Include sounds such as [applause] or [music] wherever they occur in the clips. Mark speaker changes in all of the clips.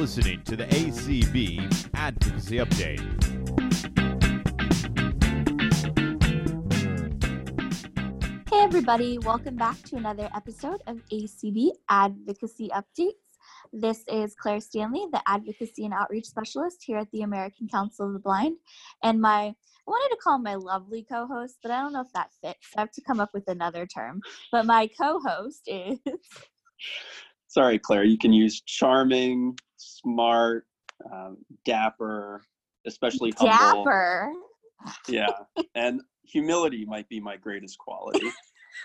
Speaker 1: listening to the ACB Advocacy Update.
Speaker 2: Hey, everybody, welcome back to another episode of ACB Advocacy Updates. This is Claire Stanley, the Advocacy and Outreach Specialist here at the American Council of the Blind. And my, I wanted to call my lovely co host, but I don't know if that fits. I have to come up with another term. But my co host is.
Speaker 3: Sorry, Claire, you can use charming, smart, um, dapper, especially humble.
Speaker 2: Dapper.
Speaker 3: Yeah, and humility might be my greatest quality.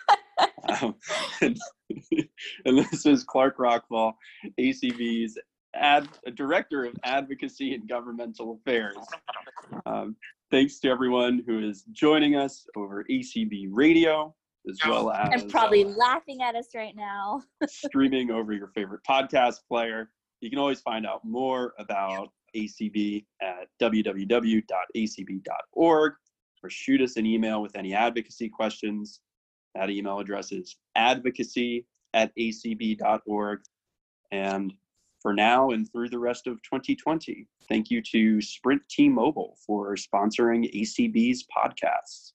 Speaker 3: [laughs] um, and, [laughs] and, this is Clark Rachfal, ACB's ad, director of advocacy and governmental affairs. Um, thanks to everyone who is joining us over ACB Radio, as well as
Speaker 2: and probably uh, laughing at us right now. [laughs]
Speaker 3: streaming over your favorite podcast player. You can always find out more about ACB at www.acb.org or shoot us an email with any advocacy questions. That email address is advocacy at acb.org. And for now and through the rest of 2020, thank you to Sprint T Mobile for sponsoring ACB's podcasts.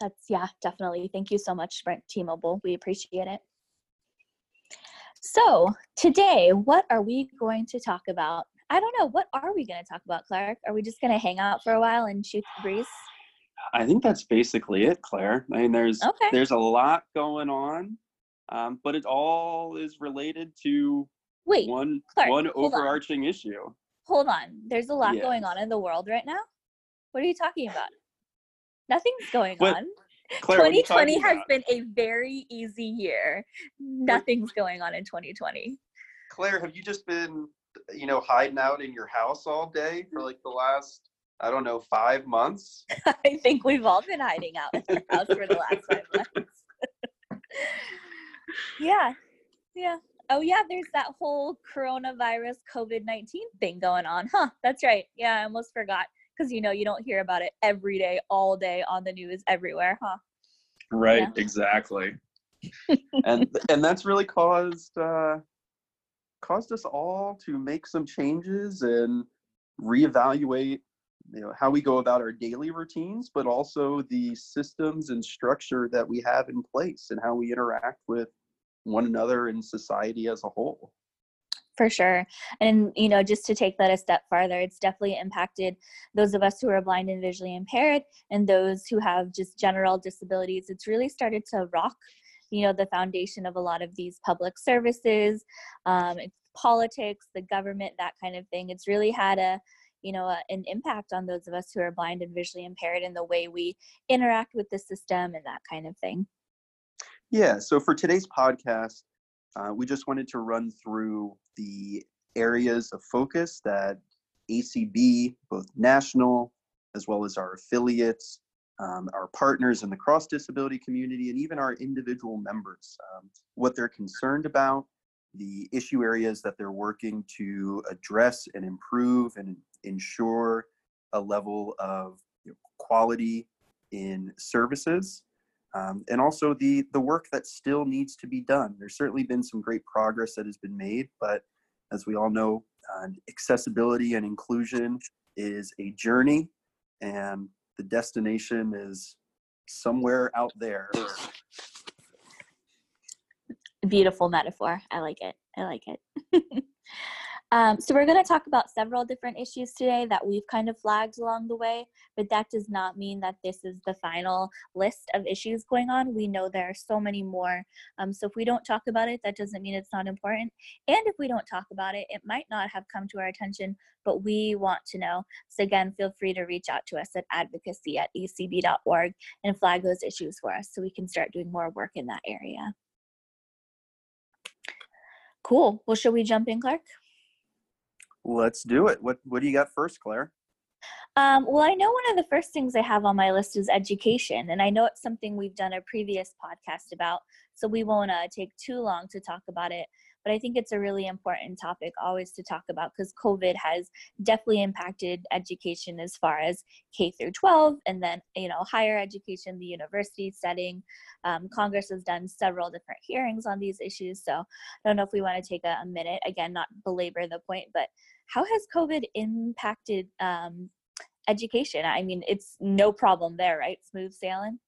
Speaker 2: That's, yeah, definitely. Thank you so much, Sprint T Mobile. We appreciate it. So, today, what are we going to talk about? I don't know. What are we going to talk about, Clark? Are we just going to hang out for a while and shoot the breeze?
Speaker 3: I think that's basically it, Claire. I mean, there's okay. there's a lot going on, um, but it all is related to
Speaker 2: wait
Speaker 3: one Clark, one overarching
Speaker 2: on.
Speaker 3: issue.
Speaker 2: Hold on, there's a lot yes. going on in the world right now. What are you talking about? Nothing's going but, on. Claire, 2020 has been a very easy year. Nothing's going on in 2020.
Speaker 3: Claire, have you just been, you know, hiding out in your house all day for like the last I don't know, five months? [laughs]
Speaker 2: I think we've all been hiding out in our house for the last five months. [laughs] yeah. Yeah. Oh, yeah, there's that whole coronavirus COVID 19 thing going on. Huh. That's right. Yeah, I almost forgot. Because, you know, you don't hear about it every day, all day on the news, everywhere, huh?
Speaker 3: Right, yeah. exactly. [laughs] and and that's really caused uh, caused us all to make some changes and reevaluate you know how we go about our daily routines but also the systems and structure that we have in place and how we interact with one another and society as a whole
Speaker 2: for sure. And you know just to take that a step farther it's definitely impacted those of us who are blind and visually impaired and those who have just general disabilities. It's really started to rock you know the foundation of a lot of these public services um, politics the government that kind of thing. It's really had a you know a, an impact on those of us who are blind and visually impaired in the way we interact with the system and that kind of thing.
Speaker 3: Yeah so for today's podcast uh, we just wanted to run through the areas of focus that acb both national as well as our affiliates um, our partners in the cross disability community and even our individual members um, what they're concerned about the issue areas that they're working to address and improve and ensure a level of you know, quality in services um, and also the the work that still needs to be done. There's certainly been some great progress that has been made but as we all know uh, accessibility and inclusion is a journey and the destination is somewhere out there.
Speaker 2: Beautiful metaphor. I like it. I like it [laughs] Um, so we're going to talk about several different issues today that we've kind of flagged along the way, but that does not mean that this is the final list of issues going on. We know there are so many more. Um, so if we don't talk about it, that doesn't mean it's not important. And if we don't talk about it, it might not have come to our attention, but we want to know. So again, feel free to reach out to us at advocacy at acb.org and flag those issues for us so we can start doing more work in that area. Cool. Well, should we jump in, Clark?
Speaker 3: Let's do it. What What do you got first, Claire?
Speaker 2: Um, well, I know one of the first things I have on my list is education, and I know it's something we've done a previous podcast about, so we won't uh, take too long to talk about it. but I think it's a really important topic always to talk about because COVID has definitely impacted education as far as K through 12 and then, you know, higher education, the university setting. Um, Congress has done several different hearings on these issues. So I don't know if we want to take a, a minute, again, not belabor the point, but how has COVID impacted um, education? I mean, it's no problem there, right? Smooth sailing.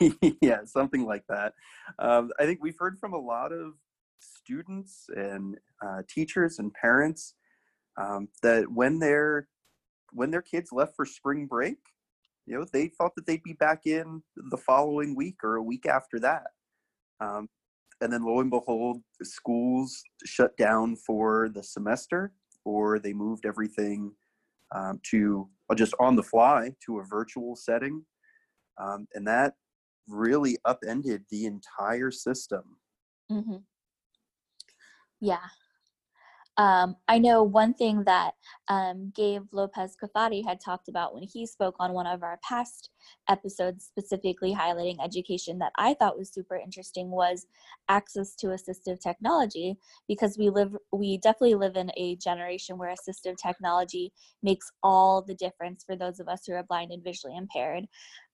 Speaker 2: [laughs]
Speaker 3: yeah, something like that. Um, I think we've heard from a lot of students and uh, teachers and parents um, that when their when their kids left for spring break, you know, they thought that they'd be back in the following week or a week after that. Um, and then lo and behold, schools shut down for the semester, or they moved everything um, to uh, just on the fly to a virtual setting. Um, and that really upended the entire system.
Speaker 2: Mm-hmm. Yeah. Um, I know one thing that um, Gabe Lopez Cafati had talked about when he spoke on one of our past episodes, specifically highlighting education, that I thought was super interesting was access to assistive technology, because we live, we definitely live in a generation where assistive technology makes all the difference for those of us who are blind and visually impaired.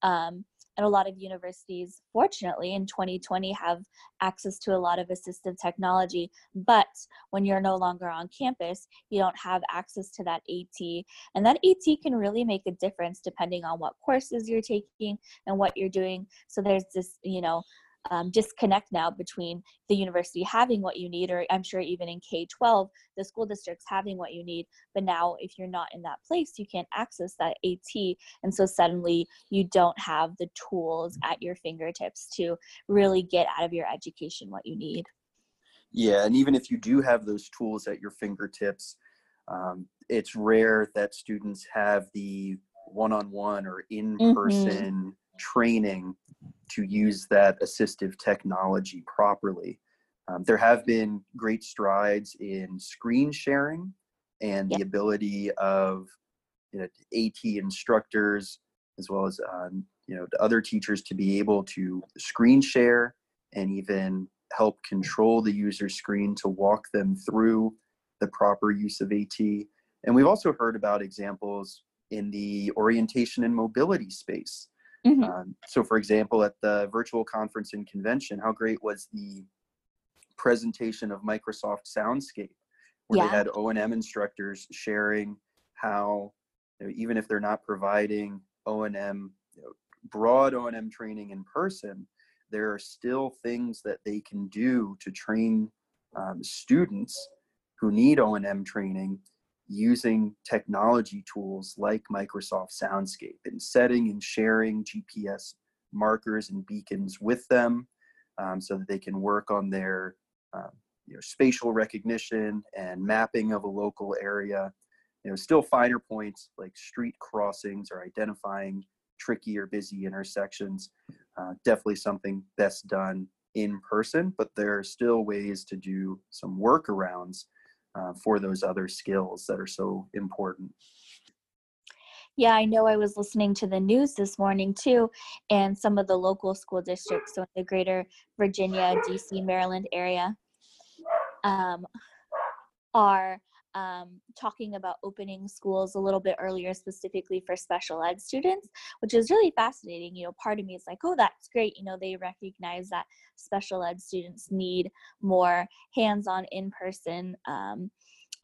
Speaker 2: Um, and a lot of universities fortunately in 2020 have access to a lot of assistive technology but when you're no longer on campus you don't have access to that at and that at can really make a difference depending on what courses you're taking and what you're doing. So there's this you know um, disconnect now between the university having what you need, or I'm sure even in K 12, the school districts having what you need. But now, if you're not in that place, you can't access that AT. And so suddenly you don't have the tools at your fingertips to really get out of your education what you need.
Speaker 3: Yeah, and even if you do have those tools at your fingertips, um, it's rare that students have the one on one or in person mm-hmm. training to use that assistive technology properly. Um, there have been great strides in screen sharing and the ability of you know, AT instructors as well as um, you know the other teachers to be able to screen share and even help control the user screen to walk them through the proper use of AT. And we've also heard about examples in the orientation and mobility space Mm-hmm. Um, so, for example, at the virtual conference and convention, how great was the presentation of Microsoft Soundscape, where yeah. they had O and M instructors sharing how, you know, even if they're not providing O and M, you know, broad O and M training in person, there are still things that they can do to train um, students who need O and M training using technology tools like Microsoft Soundscape and setting and sharing GPS markers and beacons with them um, so that they can work on their um, you know, spatial recognition and mapping of a local area. You know, still finer points like street crossings or identifying tricky or busy intersections. Uh, definitely something best done in person, but there are still ways to do some workarounds uh, for those other skills that are so important.
Speaker 2: Yeah, I know I was listening to the news this morning too, and some of the local school districts, so in the greater Virginia, DC, Maryland area, um, are um, talking about opening schools a little bit earlier, specifically for special ed students, which is really fascinating. You know, part of me is like, oh, that's great. You know, they recognize that special ed students need more hands on, in person. Um,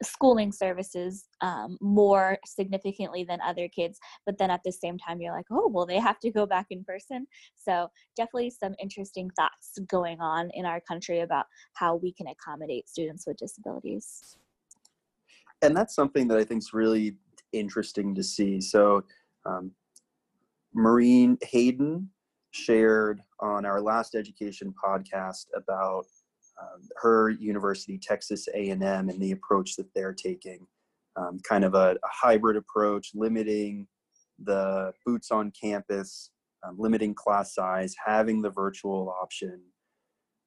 Speaker 2: schooling services um, more significantly than other kids but then at the same time you're like oh well they have to go back in person so definitely some interesting thoughts going on in our country about how we can accommodate students with disabilities
Speaker 3: and that's something that I think is really interesting to see. So, um, Maureen Hayden shared on our last education podcast about um, her university, Texas A&M, and the approach that they're taking, um, kind of a, a, hybrid approach, limiting the boots on campus, um, limiting class size, having the virtual option,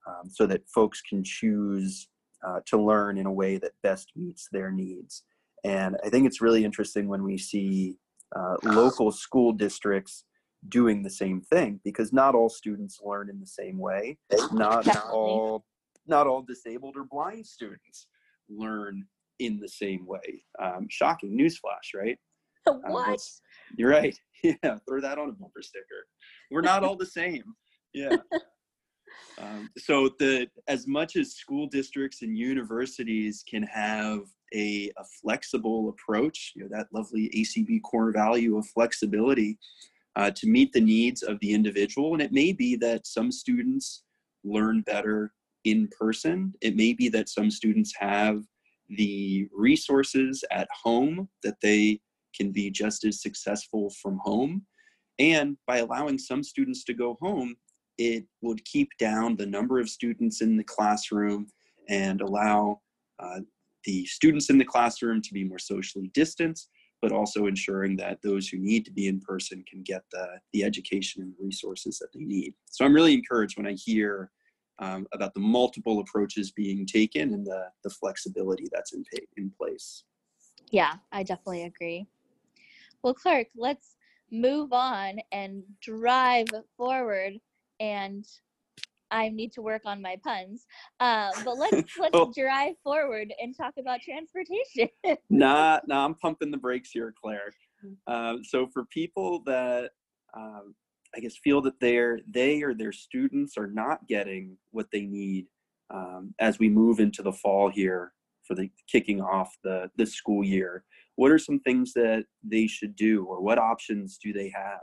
Speaker 3: um, so that folks can choose uh, to learn in a way that best meets their needs. And I think it's really interesting when we see uh, local school districts doing the same thing because not all students learn in the same way. Not, not all not all disabled or blind students learn in the same way. Um, shocking newsflash, right? [laughs]
Speaker 2: what?
Speaker 3: you're right. [laughs] Yeah, throw that on a bumper sticker. We're not all the same. Yeah. [laughs] Um, so the as much as school districts and universities can have a, a flexible approach, you know that lovely ACB core value of flexibility uh, to meet the needs of the individual, and it may be that some students learn better in person. It may be that some students have the resources at home that they can be just as successful from home. And by allowing some students to go home, it would keep down the number of students in the classroom and allow uh, the students in the classroom to be more socially distanced, but also ensuring that those who need to be in person can get the, the education and resources that they need. So I'm really encouraged when I hear um, about the multiple approaches being taken and the, the flexibility that's in, in place.
Speaker 2: Yeah, I definitely agree. Well, Clark, let's move on and drive forward and I need to work on my puns. Uh, but let's [laughs] let's oh. drive forward and talk about transportation. [laughs]
Speaker 3: nah, nah, I'm pumping the brakes here, Claire. Uh, so for people that um, I guess feel that they're they or their students are not getting what they need um, as we move into the fall here for the kicking off the the school year, what are some things that they should do, or what options do they have?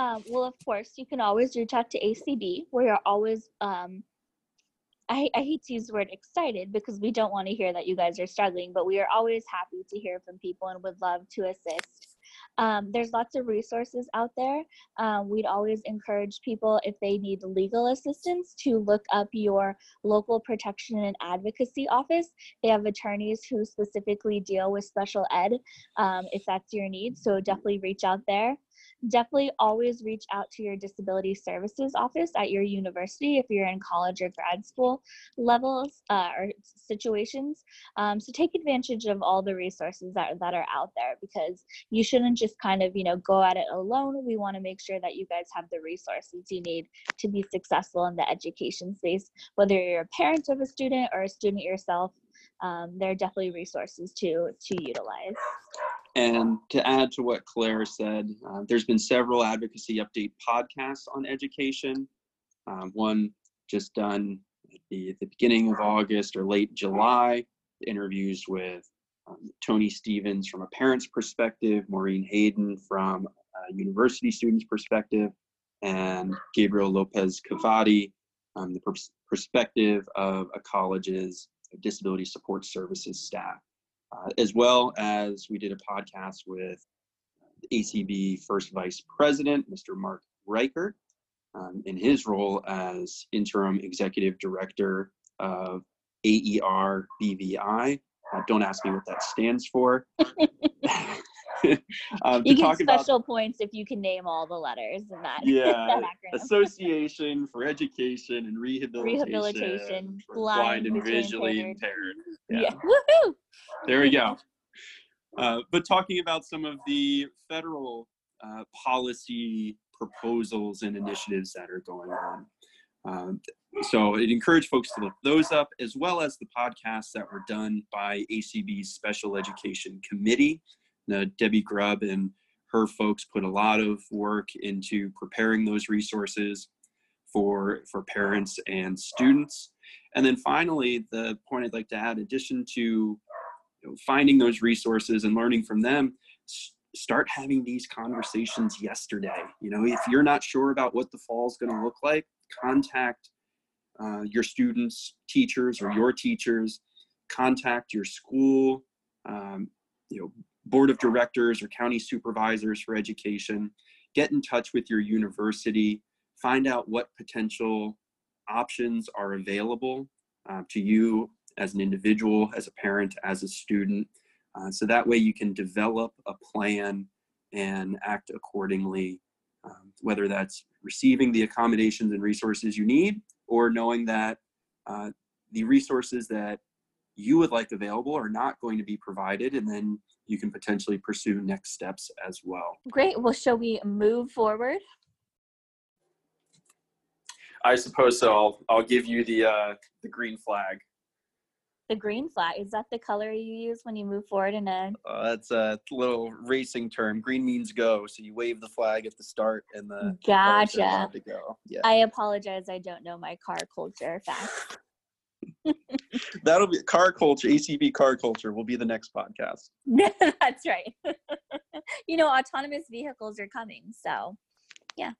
Speaker 2: Um, well, of course, you can always reach out to ACB. We are always, um, I, I hate to use the word excited because we don't want to hear that you guys are struggling, but we are always happy to hear from people and would love to assist. Um, there's lots of resources out there. Um, we'd always encourage people, if they need legal assistance, to look up your local protection and advocacy office. They have attorneys who specifically deal with special ed um, if that's your need. So definitely reach out there definitely always reach out to your disability services office at your university if you're in college or grad school levels uh, or situations. Um, so take advantage of all the resources that, that are out there because you shouldn't just kind of, you know, go at it alone. We want to make sure that you guys have the resources you need to be successful in the education space, whether you're a parent of a student or a student yourself. Um, there are definitely resources to to utilize.
Speaker 3: And to add to what Claire said, uh, there's been several advocacy update podcasts on education. Um, one just done at the, the beginning of August or late July, interviews with um, Tony Stevens from a parent's perspective, Maureen Hayden from a university student's perspective, and Gabriel Lopez Cavati, um, the pers- perspective of a college's disability support services staff uh, as well as we did a podcast with ACB First Vice President, Mr. Mark Richert, um, in his role as Interim Executive Director of AER BVI. Uh, don't ask me what that stands for. [laughs] [laughs]
Speaker 2: um, you get special about, points if you can name all the letters in that. [laughs]
Speaker 3: Yeah, that Association for Education and Rehabilitation,
Speaker 2: Rehabilitation
Speaker 3: for Blind, and Visually Impaired. [laughs]
Speaker 2: Yeah. yeah. Woohoo!
Speaker 3: There we go. Uh, but talking about some of the federal uh, policy proposals and initiatives that are going on. Um, so I'd encourage folks to look those up, as well as the podcasts that were done by ACB's Special Education Committee. Now, Debbie Grubb and her folks put a lot of work into preparing those resources for, for parents and students. And then finally, the point I'd like to add, in addition to you know, finding those resources and learning from them, start having these conversations yesterday. You know, if you're not sure about what the fall is going to look like, contact uh, your students, teachers, or your teachers. Contact your school, um, you know, board of directors or county supervisors for education. Get in touch with your university. Find out what potential options are available uh, to you as an individual, as a parent, as a student. Uh, so that way you can develop a plan and act accordingly, um, whether that's receiving the accommodations and resources you need or knowing that uh, the resources that you would like available are not going to be provided and then you can potentially pursue next steps as well
Speaker 2: great well shall we move forward
Speaker 3: I suppose so. I'll I'll give you the uh, the green flag.
Speaker 2: The green flag is that the color you use when you move forward in a?
Speaker 4: Uh, that's a little racing term. Green means go, so you wave the flag at the start, and the
Speaker 2: Gotcha.
Speaker 4: allowed to go. Yeah,
Speaker 2: I apologize. I don't know my car culture facts. [laughs]
Speaker 4: that'll be car culture. ACB car culture will be the next podcast. [laughs]
Speaker 2: That's right. [laughs] you know, autonomous vehicles are coming. So, yeah.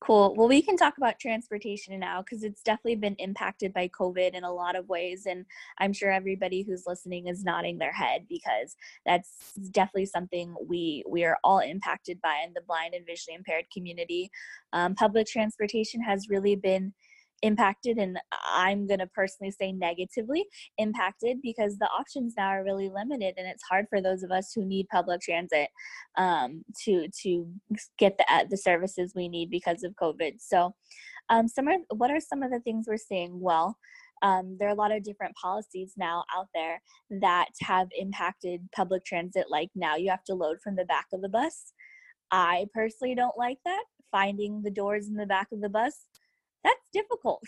Speaker 2: Cool. Well, we can talk about transportation now because it's definitely been impacted by COVID in a lot of ways. And I'm sure everybody who's listening is nodding their head because that's definitely something we we are all impacted by in the blind and visually impaired community. Um, public transportation has really been impacted and i'm going to personally say negatively impacted because the options now are really limited and it's hard for those of us who need public transit um, to to get the uh, the services we need because of covid. So um, some are, what are some of the things we're seeing? Well um, there are a lot of different policies now out there that have impacted public transit like now you have to load from the back of the bus. I personally don't like that finding the doors in the back of the bus that's difficult.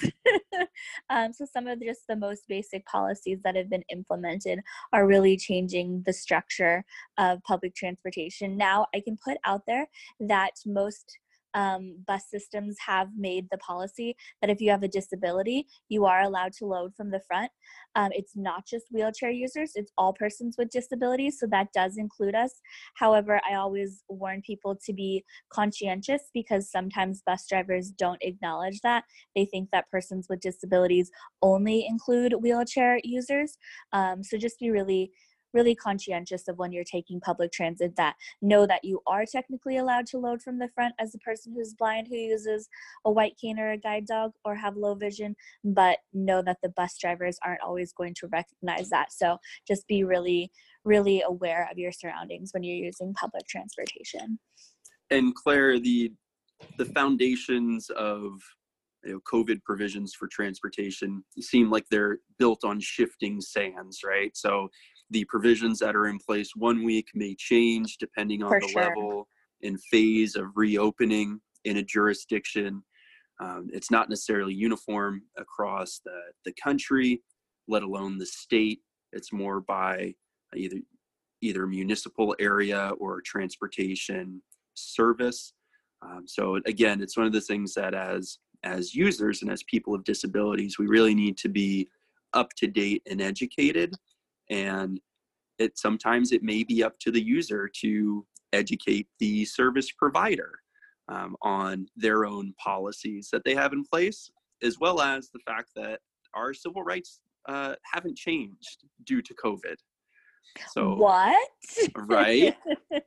Speaker 2: [laughs] um, so some of just the most basic policies that have been implemented are really changing the structure of public transportation. Now I can put out there that most um, bus systems have made the policy that if you have a disability, you are allowed to load from the front. Um, it's not just wheelchair users, it's all persons with disabilities, so that does include us. However, I always warn people to be conscientious because sometimes bus drivers don't acknowledge that. They think that persons with disabilities only include wheelchair users. Um, so just be really really conscientious of when you're taking public transit that know that you are technically allowed to load from the front as a person who's blind who uses a white cane or a guide dog or have low vision but know that the bus drivers aren't always going to recognize that so just be really really aware of your surroundings when you're using public transportation
Speaker 3: And Claire, the the foundations of you know, COVID provisions for transportation seem like they're built on shifting sands, right? So the provisions that are in place one week may change depending on
Speaker 2: For
Speaker 3: the
Speaker 2: sure.
Speaker 3: level and phase of reopening in a jurisdiction. Um, it's not necessarily uniform across the, the country, let alone the state. It's more by either either municipal area or transportation service. Um, so again, it's one of the things that as as users and as people of disabilities, we really need to be up to date and educated. And it sometimes it may be up to the user to educate the service provider um, on their own policies that they have in place, as well as the fact that our civil rights uh, haven't changed due to COVID. So
Speaker 2: what
Speaker 3: right? [laughs]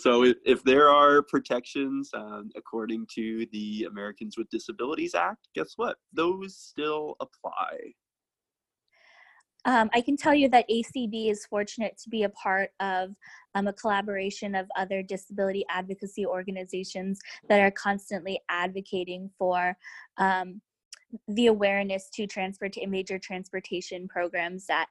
Speaker 3: So if, if there are protections um, according to the Americans with Disabilities Act, guess what? Those still apply.
Speaker 2: Um, I can tell you that ACB is fortunate to be a part of um, a collaboration of other disability advocacy organizations that are constantly advocating for um, the awareness to transport to major transportation programs that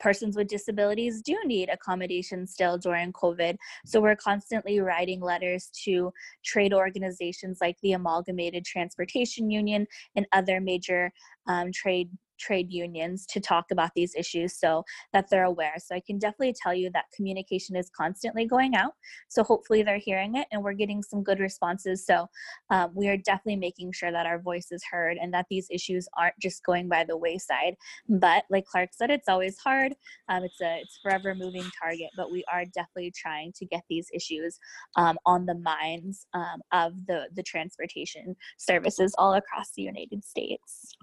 Speaker 2: persons with disabilities do need accommodations still during COVID. So we're constantly writing letters to trade organizations like the Amalgamated Transportation Union and other major um, trade trade unions to talk about these issues so that they're aware. So I can definitely tell you that communication is constantly going out. So hopefully they're hearing it and we're getting some good responses. So um, we are definitely making sure that our voice is heard and that these issues aren't just going by the wayside. But like Clark said, it's always hard. Um, it's a it's forever moving target, but we are definitely trying to get these issues um, on the minds um, of the the transportation services all across the United States.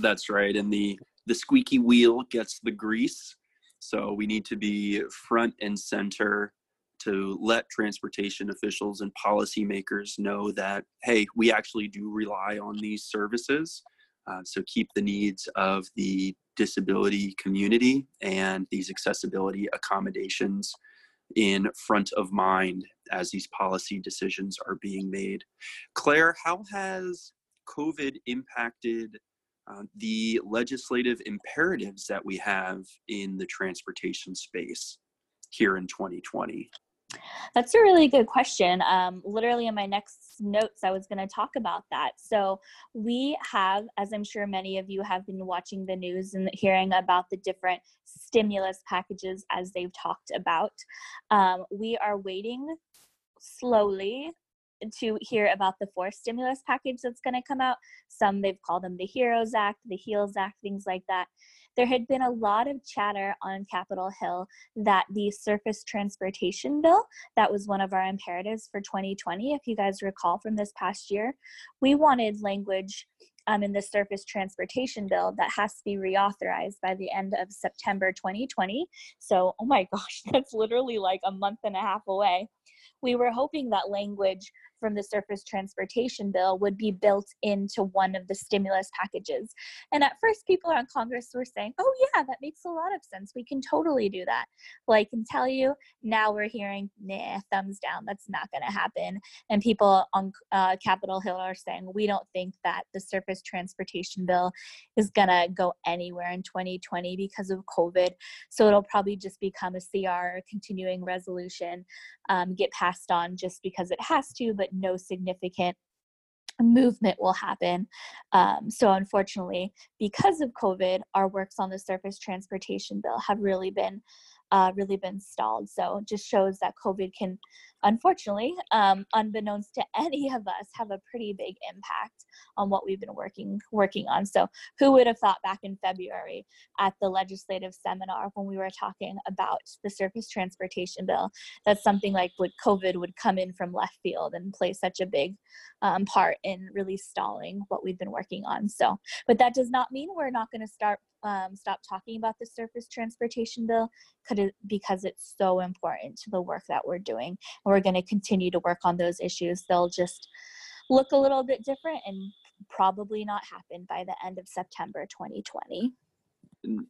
Speaker 3: That's right. And the the squeaky wheel gets the grease. So we need to be front and center to let transportation officials and policymakers know that hey, we actually do rely on these services. Uh, so keep the needs of the disability community and these accessibility accommodations in front of mind as these policy decisions are being made. Claire, how has COVID impacted uh, the legislative imperatives that we have in the transportation space here in 2020?
Speaker 2: That's a really good question. Um, literally, in my next notes, I was going to talk about that. So, we have, as I'm sure many of you have been watching the news and hearing about the different stimulus packages as they've talked about, um, we are waiting slowly to hear about the fourth stimulus package that's going to come out. Some they've called them the HEROES Act, the HEALS Act, things like that there had been a lot of chatter on Capitol Hill that the surface transportation bill, that was one of our imperatives for 2020, if you guys recall from this past year, we wanted language um, in the surface transportation bill that has to be reauthorized by the end of September 2020. So, oh my [laughs] gosh, that's literally like a month and a half away. We were hoping that language from the surface transportation bill would be built into one of the stimulus packages. And at first, people on Congress were saying, oh, yeah, that makes a lot of sense. We can totally do that. Well, I can tell you now we're hearing, nah, thumbs down. That's not going to happen. And people on uh, Capitol Hill are saying, we don't think that the surface transportation bill is going to go anywhere in 2020 because of COVID. So it'll probably just become a CR, continuing resolution, um, get passed on just because it has to, but no significant movement will happen. Um, so, unfortunately, because of COVID, our works on the surface transportation bill have really been uh, really been stalled. So, just shows that COVID can unfortunately, um, unbeknownst to [laughs] any of us, have a pretty big impact on what we've been working working on. So, who would have thought back in February at the legislative seminar when we were talking about the surface transportation bill that something like would COVID would come in from left field and play such a big um, part in really stalling what we've been working on. So, but that does not mean we're not going to start um, stop talking about the surface transportation bill because it's so important to the work that we're doing. And we're going to continue to work on those issues. They'll just look a little bit different and probably not happen by the end of September 2020.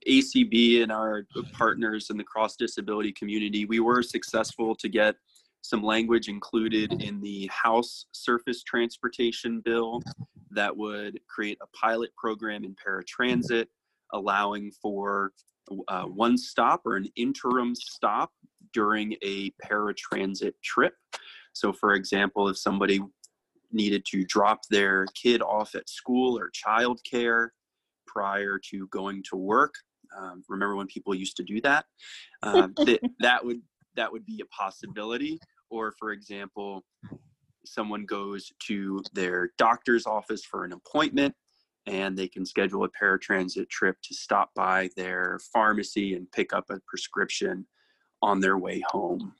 Speaker 3: ACB and our partners in the cross disability community, we were successful to get some language included in the House Surface Transportation Bill that would create a pilot program in paratransit allowing for uh, one stop or an interim stop during a paratransit trip. So, for example, if somebody needed to drop their kid off at school or childcare prior to going to work, um, remember when people used to do that? [laughs] Uh, that that would that would be a possibility. Or, for example, someone goes to their doctor's office for an appointment and they can schedule a paratransit trip to stop by their pharmacy and pick up a prescription on their way home.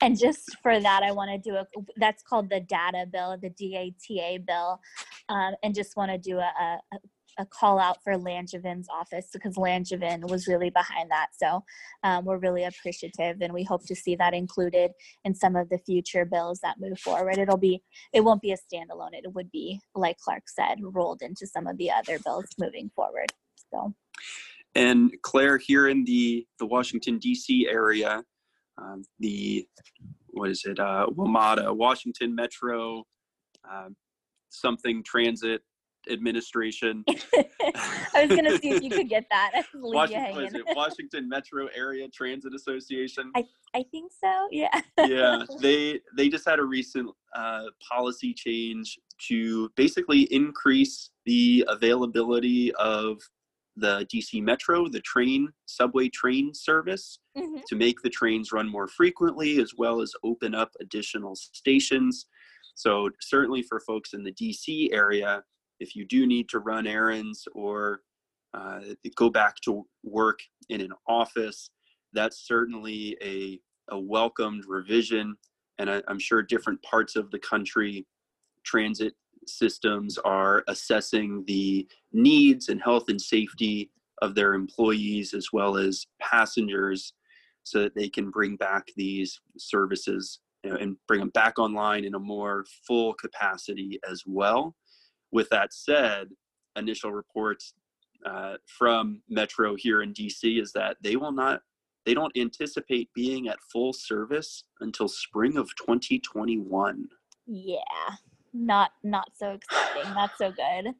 Speaker 2: And just for that, I want to do a that's called the data bill, the DATA bill, um, and just want to do a, a, a call out for Langevin's office because Langevin was really behind that. So um, we're really appreciative and we hope to see that included in some of the future bills that move forward. It'll be, it won't be a standalone. It would be, like Clark said, rolled into some of the other bills moving forward. So.
Speaker 3: And Claire, here in the, the Washington D.C. area, um, the what is it? Uh, WMATA, Washington Metro, uh, something Transit administration. [laughs]
Speaker 2: I was going to see if you could get that. [laughs]
Speaker 3: Washington, Washington Metro Area Transit Association.
Speaker 2: I, I think so. Yeah.
Speaker 3: yeah, [laughs] they they just had a recent uh, policy change to basically increase the availability of the DC Metro, the train, subway train service, mm-hmm. to make the trains run more frequently, as well as open up additional stations. So certainly for folks in the DC area, if you do need to run errands or uh, go back to work in an office, that's certainly a, a welcomed revision. And I, I'm sure different parts of the country, transit systems are assessing the needs and health and safety of their employees as well as passengers so that they can bring back these services you know, and bring them back online in a more full capacity as well. With that said, initial reports uh, from Metro here in DC is that they will not, they don't anticipate being at full service until spring of 2021.
Speaker 2: Yeah, not not so exciting not so good.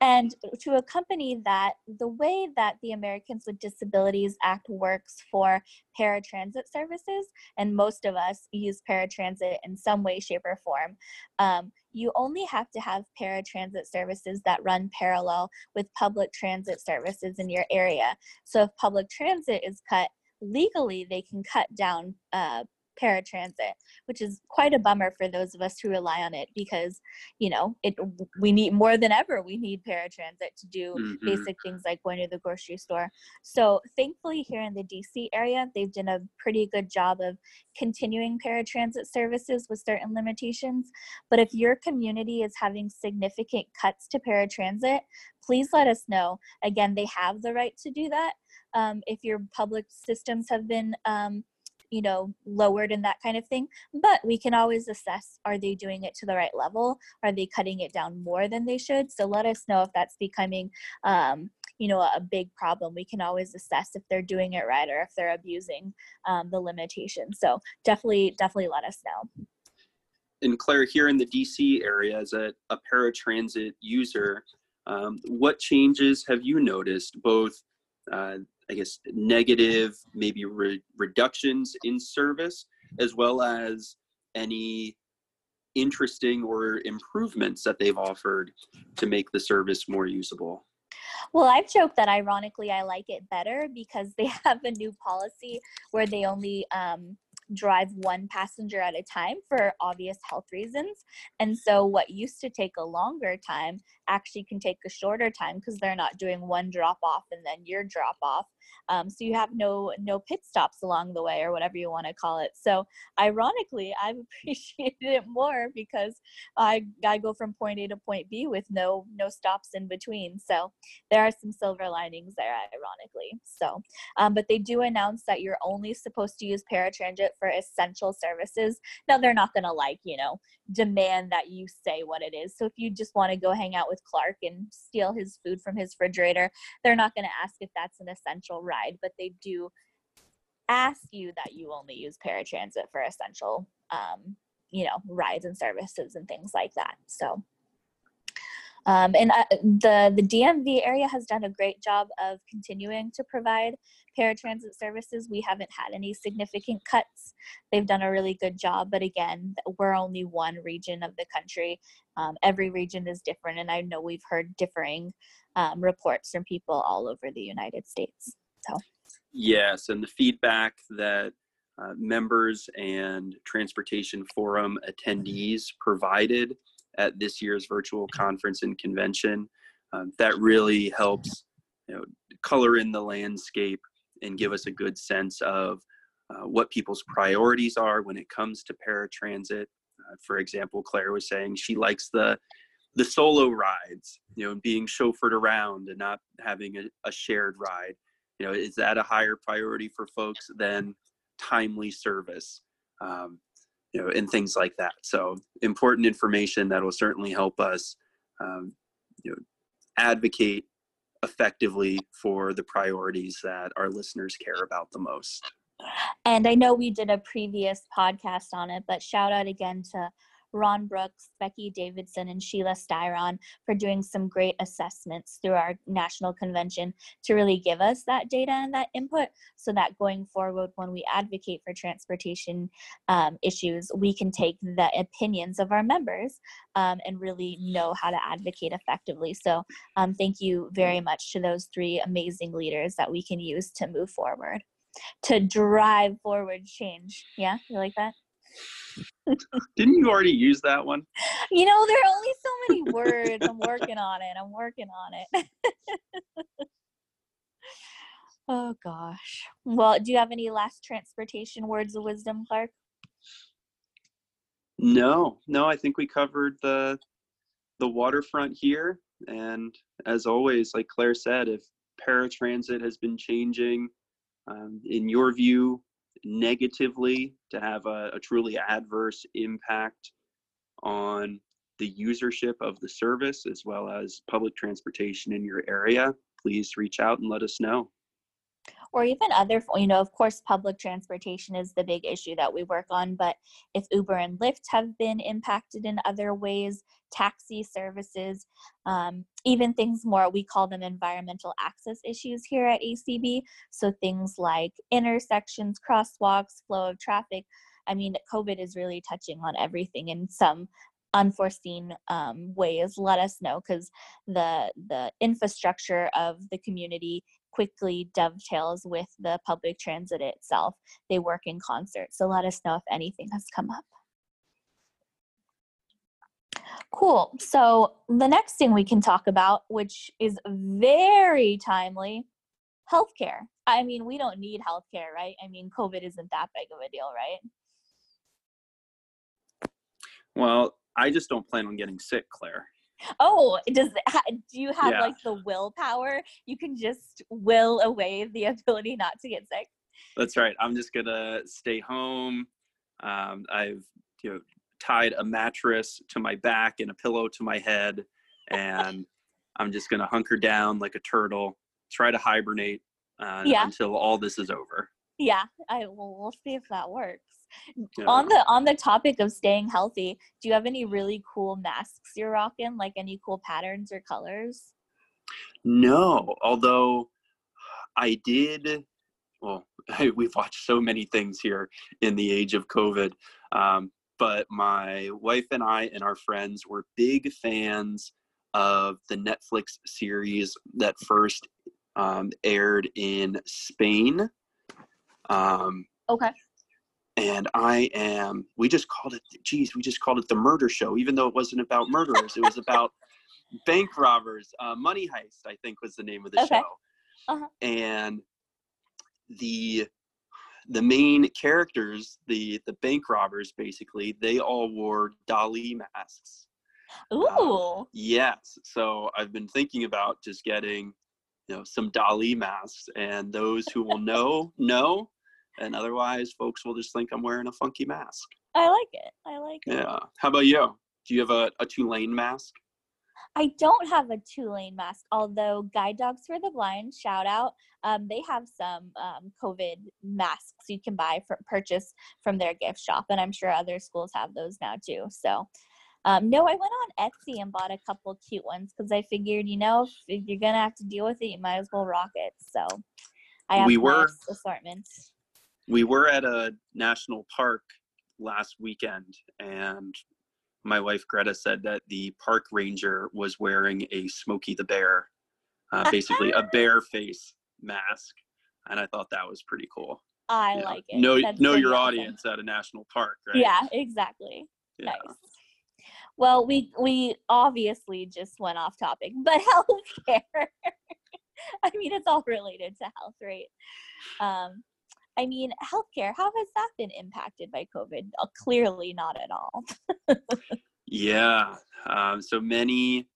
Speaker 2: And to accompany that the way that the americans with disabilities act works for paratransit services and most of us use paratransit in some way shape or form um, you only have to have paratransit services that run parallel with public transit services in your area. So if public transit is cut legally they can cut down uh, paratransit, which is quite a bummer for those of us who rely on it because, you know, it we need more than ever we need paratransit to do mm-hmm. basic things like going to the grocery store. So thankfully here in the DC area, they've done a pretty good job of continuing paratransit services with certain limitations. But if your community is having significant cuts to paratransit, please let us know. Again, they have the right to do that. Um, if your public systems have been um, you know lowered and that kind of thing but we can always assess are they doing it to the right level? Are they cutting it down more than they should? So let us know if that's becoming um, you know a big problem. We can always assess if they're doing it right or if they're abusing um, the limitation. So definitely definitely let us know.
Speaker 3: And claire here in the dc area as a, a paratransit user um, what changes have you noticed both uh, I guess, negative, maybe re- reductions in service, as well as any interesting or improvements that they've offered to make the service more usable?
Speaker 2: Well, I've joked that ironically I like it better because they [laughs] have a new policy where they only um, drive one passenger at a time for obvious health reasons. And so, what used to take a longer time actually can take a shorter time because they're not doing one drop off and then your drop off. Um, so you have no no pit stops along the way or whatever you want to call it. So ironically, I've [laughs] appreciated it more because I I go from point A to point B with no no stops in between. So there are some silver linings there, ironically. So, um, but they do announce that you're only supposed to use paratransit for essential services. Now they're not going to like you know demand that you say what it is. So if you just want to go hang out with Clark and steal his food from his refrigerator, they're not going to ask if that's an essential ride, but they do ask you that you only use paratransit for essential um, you know rides and services and things like that so um, and uh, the the DMV area has done a great job of continuing to provide paratransit services. We haven't had any significant cuts. They've done a really good job, but again, we're only one region of the country. Um, every region is different, and I know we've heard differing um, reports from people all over the United States. So,
Speaker 3: yes, and the feedback that uh, members and transportation forum attendees provided at this year's virtual conference and convention. Um, that really helps you know, color in the landscape and give us a good sense of uh, what people's priorities are when it comes to paratransit. Uh, for example, Claire was saying she likes the the solo rides, you know, and being chauffeured around and not having a, a shared ride. You know, is that a higher priority for folks than timely service? Um, you know, and things like that. So important information that will certainly help us, um, you know, advocate effectively for the priorities that our listeners care about the most.
Speaker 2: And I know we did a previous podcast on it, but shout out again to Ron Brooks, Becky Davidson, and Sheila Styron for doing some great assessments through our national convention to really give us that data and that input so that going forward, when we advocate for transportation um, issues, we can take the opinions of our members um, and really know how to advocate effectively. So, um, thank you very much to those three amazing leaders that we can use to move forward, to drive forward change. Yeah, you like that?
Speaker 3: Didn't you already use that one?
Speaker 2: You know, there are only so many words. I'm working on it. I'm working on it. [laughs] oh gosh. Well, do you have any last transportation words of wisdom, Clark?
Speaker 3: No, no. I think we covered the the waterfront here, and as always, like Claire said, if paratransit has been changing, um, in your view, negatively to have a, a truly adverse impact on the usership of the service as well as public transportation in your area, please reach out and let us know.
Speaker 2: Or even other you know of course public transportation is the big issue that we work on but if uber and lyft have been impacted in other ways taxi services um, even things more we call them environmental access issues here at acb so things like intersections crosswalks flow of traffic i mean covid is really touching on everything in some unforeseen um, ways. Let us know because the the infrastructure of the community quickly dovetails with the public transit itself. They work in concert so let us know if anything has come up. Cool. So the next thing we can talk about which is very timely healthcare. I mean we don't need healthcare right? I mean covid isn't that big of a deal right?
Speaker 3: Well, I just don't plan on getting sick, Claire.
Speaker 2: Oh, does do you have
Speaker 3: Yeah.
Speaker 2: like the willpower? You can just will away the ability not to get sick.
Speaker 3: That's right. I'm just gonna stay home. Um, I've you know tied a mattress to my back and a pillow to my head, and I'm just gonna hunker down like a turtle, try to hibernate uh,
Speaker 2: Yeah.
Speaker 3: until all this is over.
Speaker 2: Yeah, I well, we'll see if that works.
Speaker 3: Yeah.
Speaker 2: On the on the topic of staying healthy, do you have any really cool masks you're rocking? Like any cool patterns or colors?
Speaker 3: No, although I did. Well, [laughs] we've watched so many things here in the age of COVID, um, but my wife and I and our friends were big fans of the Netflix series that first um, aired in Spain. Um,
Speaker 2: Okay.
Speaker 3: And I am. We just called it. Geez, we just called it the Murder Show, even though it wasn't about murderers. It was about bank robbers. Uh, Money Heist, I think, was the name of the
Speaker 2: Okay.
Speaker 3: show.
Speaker 2: Uh-huh.
Speaker 3: And the the main characters, the the bank robbers, basically, they all wore Dali masks.
Speaker 2: Ooh.
Speaker 3: Yes. So I've been thinking about just getting, you know, some Dali masks, and those who will know know, and otherwise, folks will just think I'm wearing a funky mask.
Speaker 2: I like it. I like it.
Speaker 3: Yeah. How about you? Do you have a, a Tulane mask?
Speaker 2: I don't have a Tulane mask, although Guide Dogs for the Blind, shout out, um, they have some um, COVID masks you can buy for purchase from their gift shop, and I'm sure other schools have those now too. So, um, no, I went on Etsy and bought a couple cute ones because I figured, you know, if you're gonna have to deal with it, you might as well rock it. So, I have
Speaker 3: We
Speaker 2: a
Speaker 3: were-
Speaker 2: assortment.
Speaker 3: We were at a national park last weekend, and my wife Greta said that the park ranger was wearing a Smokey the Bear, uh, basically a [laughs] bear face mask, and I thought that was pretty cool.
Speaker 2: I
Speaker 3: Yeah.
Speaker 2: like it.
Speaker 3: Know
Speaker 2: That's
Speaker 3: know your audience at a national park, right?
Speaker 2: Yeah, exactly.
Speaker 3: Yeah.
Speaker 2: Nice. Well, we we obviously just went off topic, [laughs] but healthcare. [laughs] I mean, it's all related to health, right? Um, I mean, healthcare. How has that been impacted by COVID? Uh, clearly, not at all.
Speaker 3: Yeah. Um, so many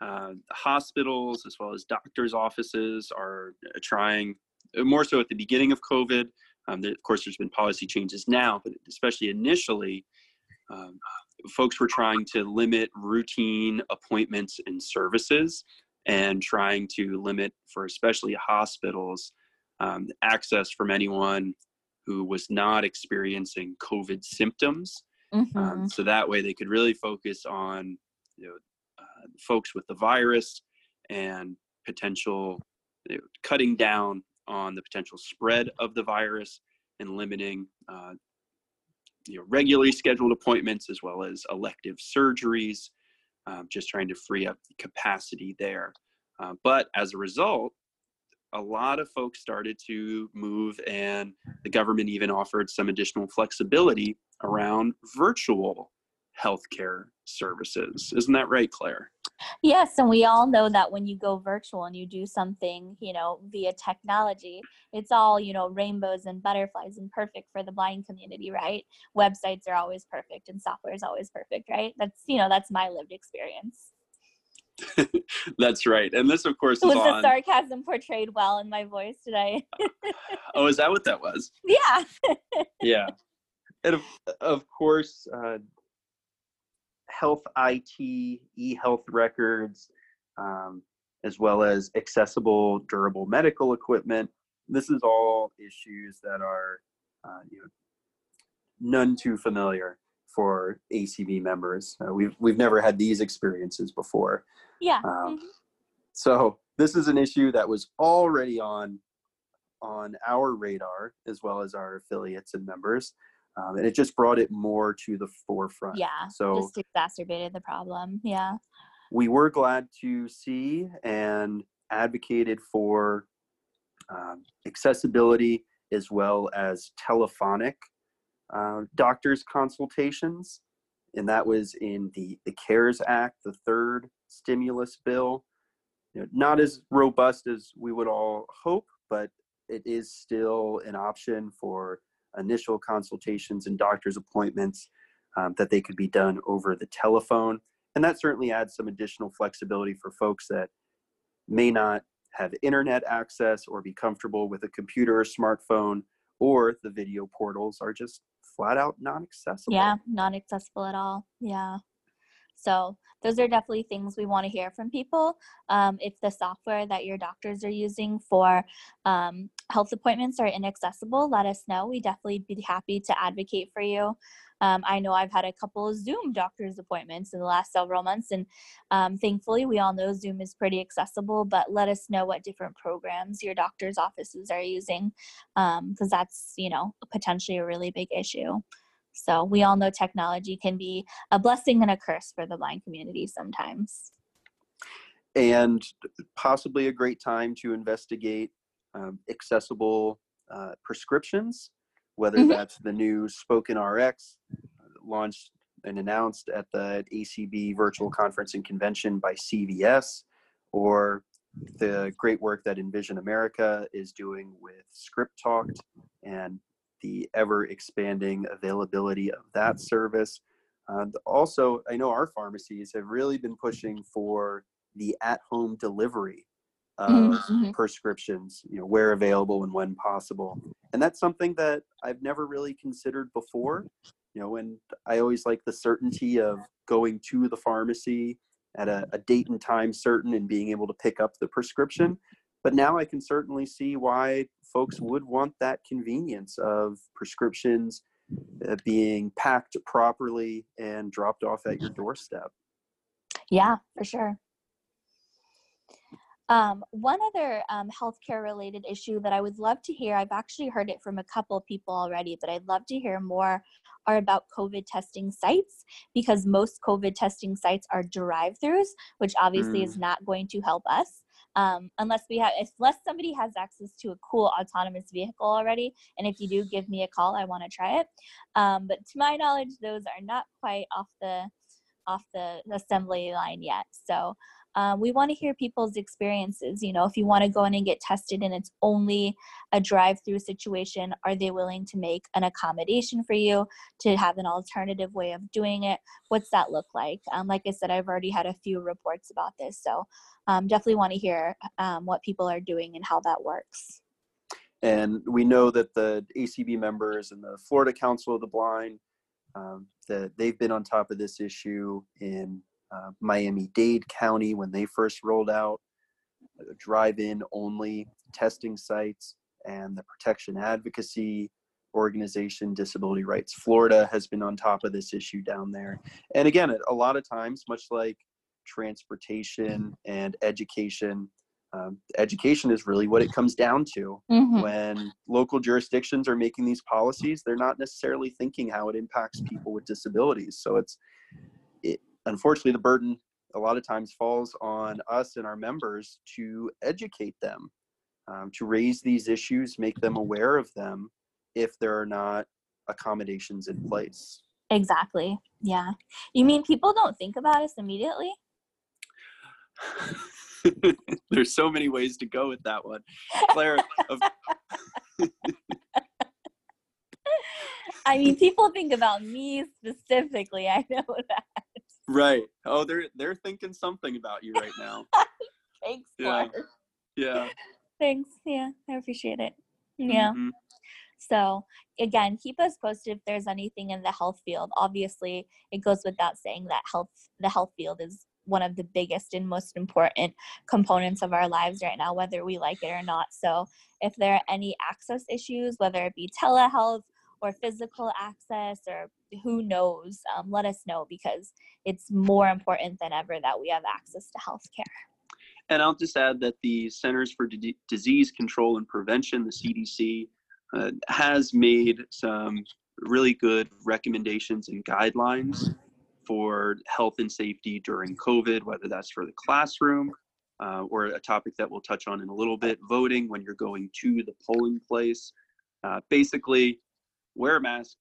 Speaker 3: uh, hospitals as well as doctors' offices are uh, trying, uh, more so at the beginning of COVID. Um, of course, there's been policy changes now, but especially initially, um, folks were trying to limit routine appointments and services and trying to limit, for especially hospitals, um, access from anyone who was not experiencing COVID symptoms
Speaker 2: Mhm.
Speaker 3: um, so that way they could really focus on you know uh, folks with the virus and potential you know, cutting down on the potential spread of the virus and limiting uh, you know regularly scheduled appointments as well as elective surgeries um, just trying to free up capacity there uh, but as a result a lot of folks started to move and the government even offered some additional flexibility around virtual healthcare services. Isn't that right, Claire?
Speaker 2: Yes, and we all know that when you go virtual and you do something, you know, via technology, it's all, you know, rainbows and butterflies and perfect for the blind community, right? Websites are always perfect and software is always perfect, right? That's, you know, that's my lived experience. [laughs]
Speaker 3: That's right. And this, of course, is
Speaker 2: Was the sarcasm portrayed well in my voice today? [laughs]
Speaker 3: Oh, is that what that was? [laughs]
Speaker 2: yeah.
Speaker 4: yeah and of, of course uh, health it e-health records um, as well as accessible durable medical equipment
Speaker 3: this is all issues that are uh, you know none too familiar for ACB members. Uh, we've we've never had these experiences before.
Speaker 2: Yeah.
Speaker 3: Um,
Speaker 2: mhm.
Speaker 3: So this is an issue that was already on on our radar as well as our affiliates and members, um, and it just brought it more to the forefront.
Speaker 2: Yeah.
Speaker 3: So
Speaker 2: Just exacerbated the problem. Yeah.
Speaker 3: we were glad to see and advocated for um, accessibility as well as telephonic uh, doctors consultations and that was in the, the cares act the third stimulus bill. You know, not as robust as we would all hope but it is still an option for initial consultations and doctor's appointments um, that they could be done over the telephone. And that certainly adds some additional flexibility for folks that may not have internet access or be comfortable with a computer or smartphone or the video portals are just flat out non-accessible
Speaker 2: Yeah. Not accessible at all. Yeah. So those are definitely things we want to hear from people. Um, if the software that your doctors are using for um, health appointments are inaccessible, let us know. We definitely be happy to advocate for you. Um, I know I've had a couple of Zoom doctor's appointments in the last several months, and um, thankfully, we all know Zoom is pretty accessible. But let us know what different programs your doctor's offices are using, because that's you know potentially a really big issue. So we all know technology can be a blessing and a curse for the blind community sometimes.
Speaker 3: and possibly a great time to investigate um, accessible uh, prescriptions, whether
Speaker 2: Mhm.
Speaker 3: that's the new Spoken RX uh, launched and announced at the ACB virtual conference and convention by CVS, or the great work that En-Vision America is doing with ScripTalk and the ever expanding availability of that service. And also, I know our pharmacies have really been pushing for the at-home delivery of
Speaker 2: Mhm.
Speaker 3: prescriptions, you know, where available and when possible. And that's something that I've never really considered before. You know, and I always like the certainty of going to the pharmacy at a, a date and time certain and being able to pick up the prescription. But now I can certainly see why folks would want that convenience of prescriptions uh, being packed properly and dropped off at your doorstep.
Speaker 2: Yeah, for sure. Um, one other um, healthcare related issue that I would love to hear, I've actually heard it from a couple of people already, but I'd love to hear more are about COVID testing sites because most COVID testing sites are drive throughs, which obviously is not going to help us. Um, unless we have, unless somebody has access to a cool autonomous vehicle already, and if you do, give me a call. I want to try it. Um, but to my knowledge, those are not quite off the off the assembly line yet. So um, we want to hear people's experiences. You know, if you want to go in and get tested and it's only a drive through situation, are they willing to make an accommodation for you to have an alternative way of doing it? What's that look like? Um, like I said, I've already had a few reports about this. So um, definitely want to hear um, what people are doing and how that works.
Speaker 3: And we know that the ACB members and the Florida Council of the Blind, um, that they've been on top of this issue in uh, Miami-Dade County when they first rolled out uh, drive-in only testing sites, and the Protection Advocacy Organization, Disability Rights Florida, has been on top of this issue down there. And again, a lot of times, much like transportation and education, um, education is really what it comes down to
Speaker 2: Mhm.
Speaker 3: when local jurisdictions are making these policies they're not necessarily thinking how it impacts people with disabilities so it's it unfortunately the burden a lot of times falls on us and our members to educate them um, to raise these issues make them aware of them if there are not accommodations in place
Speaker 2: Exactly. Yeah. You mean people don't think about us immediately? [laughs]
Speaker 3: there's so many ways to go with that one claire of, [laughs]
Speaker 2: I mean, people think about me specifically. I know that.
Speaker 3: Right oh they're they're thinking something about you right now [laughs]
Speaker 2: Thanks,
Speaker 3: Yeah. Yeah [laughs]
Speaker 2: Thanks. Yeah, I appreciate it. Yeah.
Speaker 3: Mhm.
Speaker 2: So again, keep us posted if there's anything in the health field. Obviously, it goes without saying that health the health field is one of the biggest and most important components of our lives right now, whether we like it or not. So, if there are any access issues, whether it be telehealth or physical access or who knows, um, let us know because it's more important than ever that we have access to healthcare.
Speaker 3: And I'll just add that the Centers for D- Disease Control and Prevention, the CDC, uh, has made some really good recommendations and guidelines for health and safety during COVID, whether that's for the classroom uh, or a topic that we'll touch on in a little bit voting when you're going to the polling place. Uh, basically, wear a mask,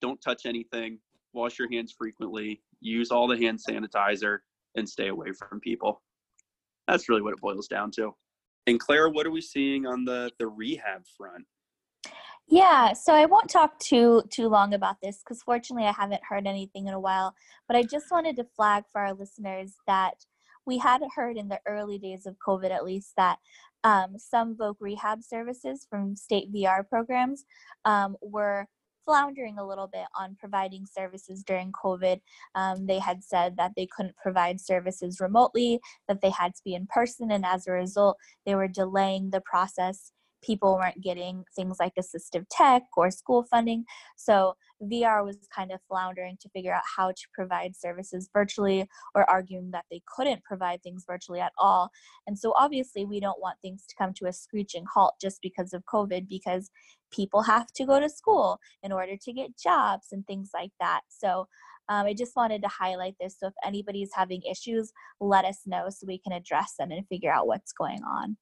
Speaker 3: don't touch anything, wash your hands frequently, use all the hand sanitizer, and stay away from people. That's really what it boils down to. And Claire, what are we seeing on the the rehab front?
Speaker 2: Yeah, so I won't talk too too long about this because fortunately I haven't heard anything in a while. But I just wanted to flag for our listeners that we had heard in the early days of COVID, at least, that um, some voc rehab services from state VR programs um, were floundering a little bit on providing services during COVID. Um, they had said that they couldn't provide services remotely, that they had to be in person, and as a result, they were delaying the process people weren't getting things like assistive tech or school funding. So VR was kind of floundering to figure out how to provide services virtually or arguing that they couldn't provide things virtually at all. And so obviously, we don't want things to come to a screeching halt just because of COVID because people have to go to school in order to get jobs and things like that. So um, I just wanted to highlight this. So if anybody's having issues, let us know so we can address them and figure out what's going on.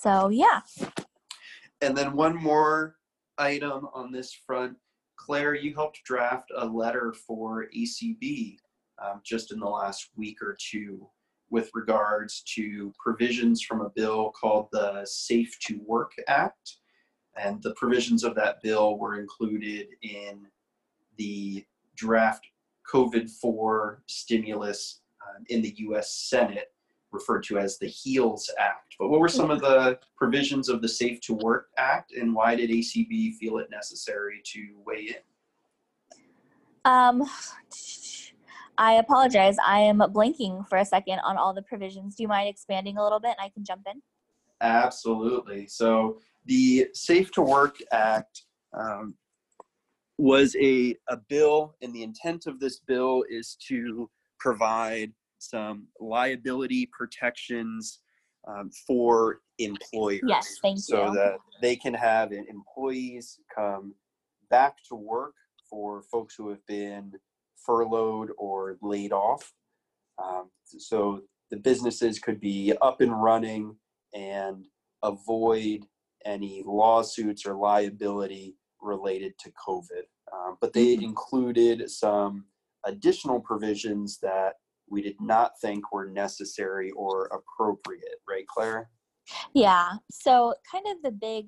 Speaker 2: So yeah.
Speaker 3: And then one more item on this front. Claire, you helped draft a letter for ACB um, just in the last week or two with regards to provisions from a bill called the Safe to Work Act. And the provisions of that bill were included in the draft COVID 4 stimulus um, in the US Senate referred to as the HEALS Act. But what were some of the provisions of the Safe to Work Act, and why did ACB feel it necessary to weigh in?
Speaker 2: Um, I apologize. I am blinking for a second on all the provisions. Do you mind expanding a little bit and I can jump in?
Speaker 3: Absolutely. So, the Safe to Work Act um, was a, a bill, and the intent of this bill is to provide some liability protections um, for employers.
Speaker 2: Yes, thank
Speaker 3: so
Speaker 2: you.
Speaker 3: So that they can have employees come back to work for folks who have been furloughed or laid off. Um, so the businesses could be up and running and avoid any lawsuits or liability related to COVID. Um, but they mm-hmm. included some additional provisions that we did not think were necessary or appropriate, right, Claire?
Speaker 2: Yeah. So, kind of the big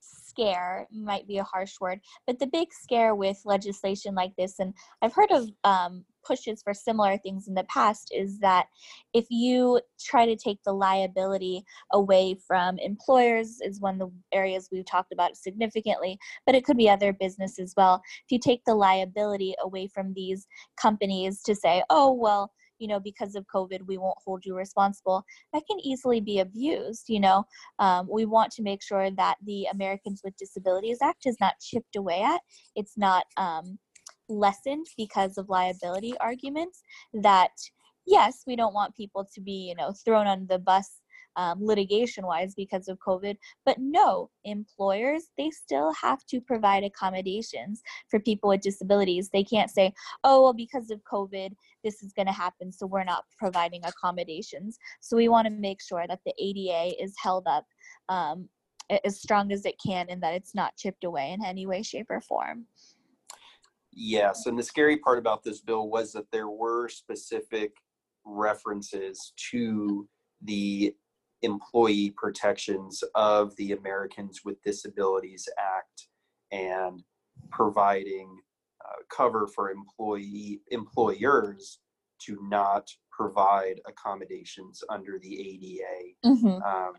Speaker 2: scare might be a harsh word, but the big scare with legislation like this, and I've heard of um, pushes for similar things in the past is that if you try to take the liability away from employers is one of the areas we've talked about significantly but it could be other business as well. If you take the liability away from these companies to say oh well you know because of covid we won't hold you responsible that can easily be abused you know? Um, we want to make sure that the americans with disabilities act is not chipped away at. It's not um, lessened because of liability arguments that yes we don't want people to be you know thrown on the bus um, litigation wise because of covid but no employers they still have to provide accommodations for people with disabilities. They can't say oh well because of covid this is going to happen so we're not providing accommodations. So we want to make sure that the ada is held up um, as strong as it can and that it's not chipped away in any way shape or form
Speaker 3: Yes, and the scary part about this bill was that there were specific references to the employee protections of the Americans with Disabilities Act and providing uh, cover for employee employers to not provide accommodations under the ADA mm-hmm. um,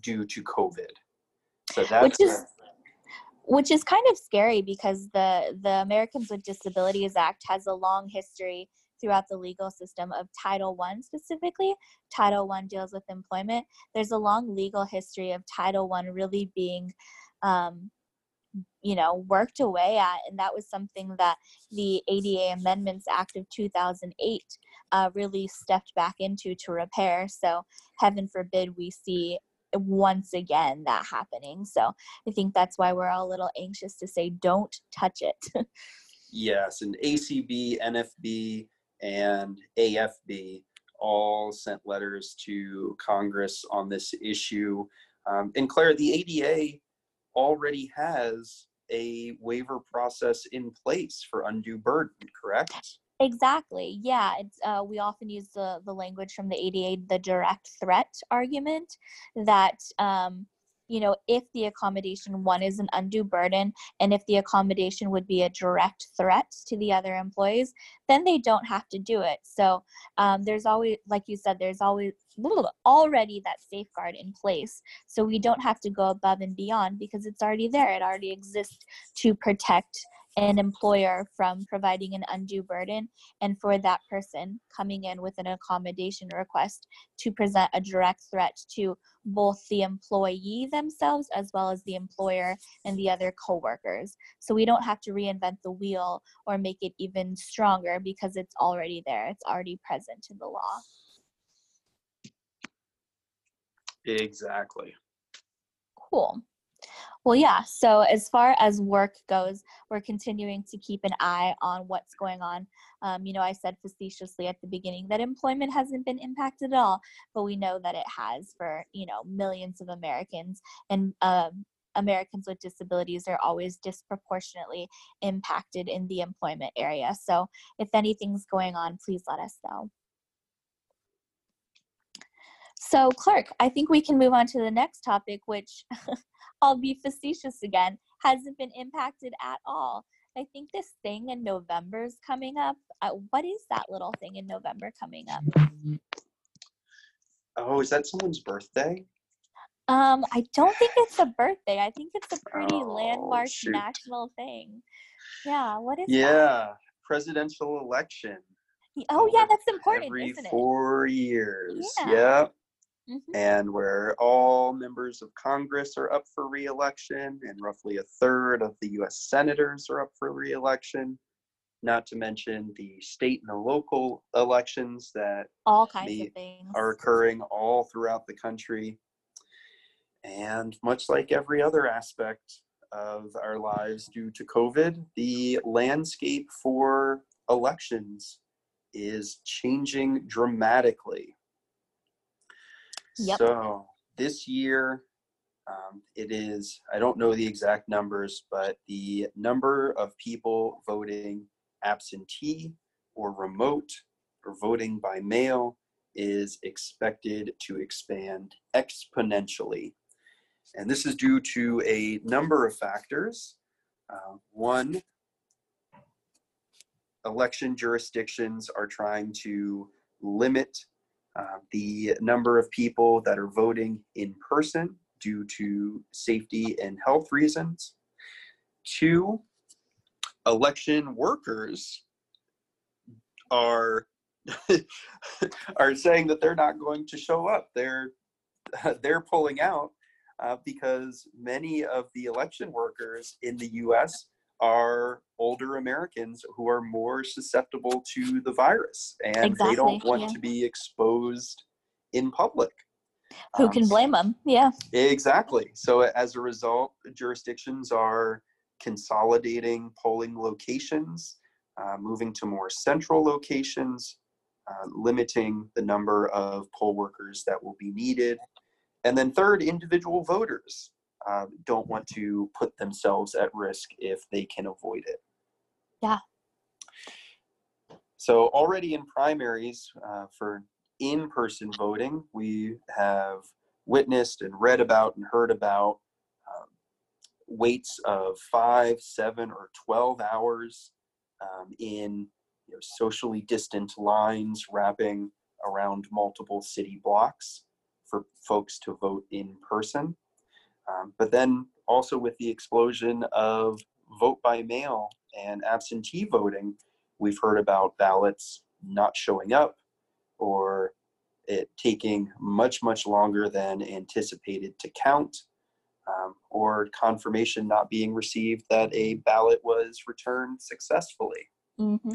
Speaker 3: due to COVID.
Speaker 2: So that's Which is, which is kind of scary because the the Americans with Disabilities Act has a long history throughout the legal system of Title One specifically. Title One deals with employment. There's a long legal history of Title One really being um, you know worked away at and that was something that the ada amendments act of 2008 uh, really stepped back into to repair so heaven forbid we see once again that happening so i think that's why we're all a little anxious to say don't touch it [laughs]
Speaker 3: yes and acb nfb and afb all sent letters to congress on this issue um, and claire the ada already has a waiver process in place for undue burden, correct?
Speaker 2: Exactly. Yeah. It's uh, we often use the the language from the ADA, the direct threat argument, that um, you know, if the accommodation one is an undue burden and if the accommodation would be a direct threat to the other employees, then they don't have to do it. So um, there's always, like you said, there's always already that safeguard in place. So we don't have to go above and beyond because it's already there. It already exists to protect an employer from providing an undue burden and for that person coming in with an accommodation request to present a direct threat to both the employee themselves as well as the employer and the other coworkers. So we don't have to reinvent the wheel or make it even stronger because it's already there. It's already present in the law.
Speaker 3: Exactly.
Speaker 2: Cool. Well, yeah. So as far as work goes, we're continuing to keep an eye on what's going on. Um, you know, I said facetiously at the beginning that employment hasn't been impacted at all, but we know that it has for you know millions of Americans, and um, Americans with disabilities are always disproportionately impacted in the employment area. So if anything's going on, please let us know. So, Clark, I think we can move on to the next topic, which [laughs] I'll be facetious again, hasn't been impacted at all. I think this thing in November is coming up. Uh, what is that little thing in November coming up?
Speaker 3: Oh, is that someone's birthday?
Speaker 2: Um, I don't think it's a birthday. I think it's a pretty
Speaker 3: Oh,
Speaker 2: landmark
Speaker 3: shoot.
Speaker 2: national thing. Yeah, what is it?
Speaker 3: Yeah, presidential election.
Speaker 2: Oh, yeah, that's important,
Speaker 3: Every
Speaker 2: isn't it?
Speaker 3: four years.
Speaker 2: Yeah.
Speaker 3: Yep.
Speaker 2: Mhm.
Speaker 3: and where all members of Congress are up for reelection, and roughly a third of the US senators are up for reelection, not to mention the state and the local elections that
Speaker 2: All kinds
Speaker 3: the-
Speaker 2: of things.
Speaker 3: are occurring all throughout the country. And much like every other aspect of our lives due to COVID, the landscape for elections is changing dramatically.
Speaker 2: Yep.
Speaker 3: So this year, um, it is, I don't know the exact numbers, but the number of people voting absentee or remote or voting by mail is expected to expand exponentially. And this is due to a number of factors. Uh, one, election jurisdictions are trying to limit uh, the number of people that are voting in person due to safety and health reasons. Two, election workers are [laughs] are saying that they're not going to show up. They're [laughs] they're pulling out uh, because many of the election workers in the U.S. are older Americans who are more susceptible to the virus, and they don't want
Speaker 2: yeah.
Speaker 3: to be exposed in public.
Speaker 2: Who
Speaker 3: Um,
Speaker 2: can blame them? Yeah.
Speaker 3: Exactly. So as a result, jurisdictions are consolidating polling locations, uh, moving to more central locations, uh, limiting the number of poll workers that will be needed. And then third, individual voters uh, don't want to put themselves at risk if they can avoid it.
Speaker 2: Yeah.
Speaker 3: So already in primaries uh, for in-person voting, we have witnessed and read about and heard about um, waits of five, seven, or 12 hours um, in you know, socially distant lines wrapping around multiple city blocks for folks to vote in person. Um, but then also with the explosion of vote by mail and absentee voting, we've heard about ballots not showing up or it taking much, much longer than anticipated to count, um, or confirmation not being received that a ballot was returned successfully.
Speaker 2: Mm-hmm.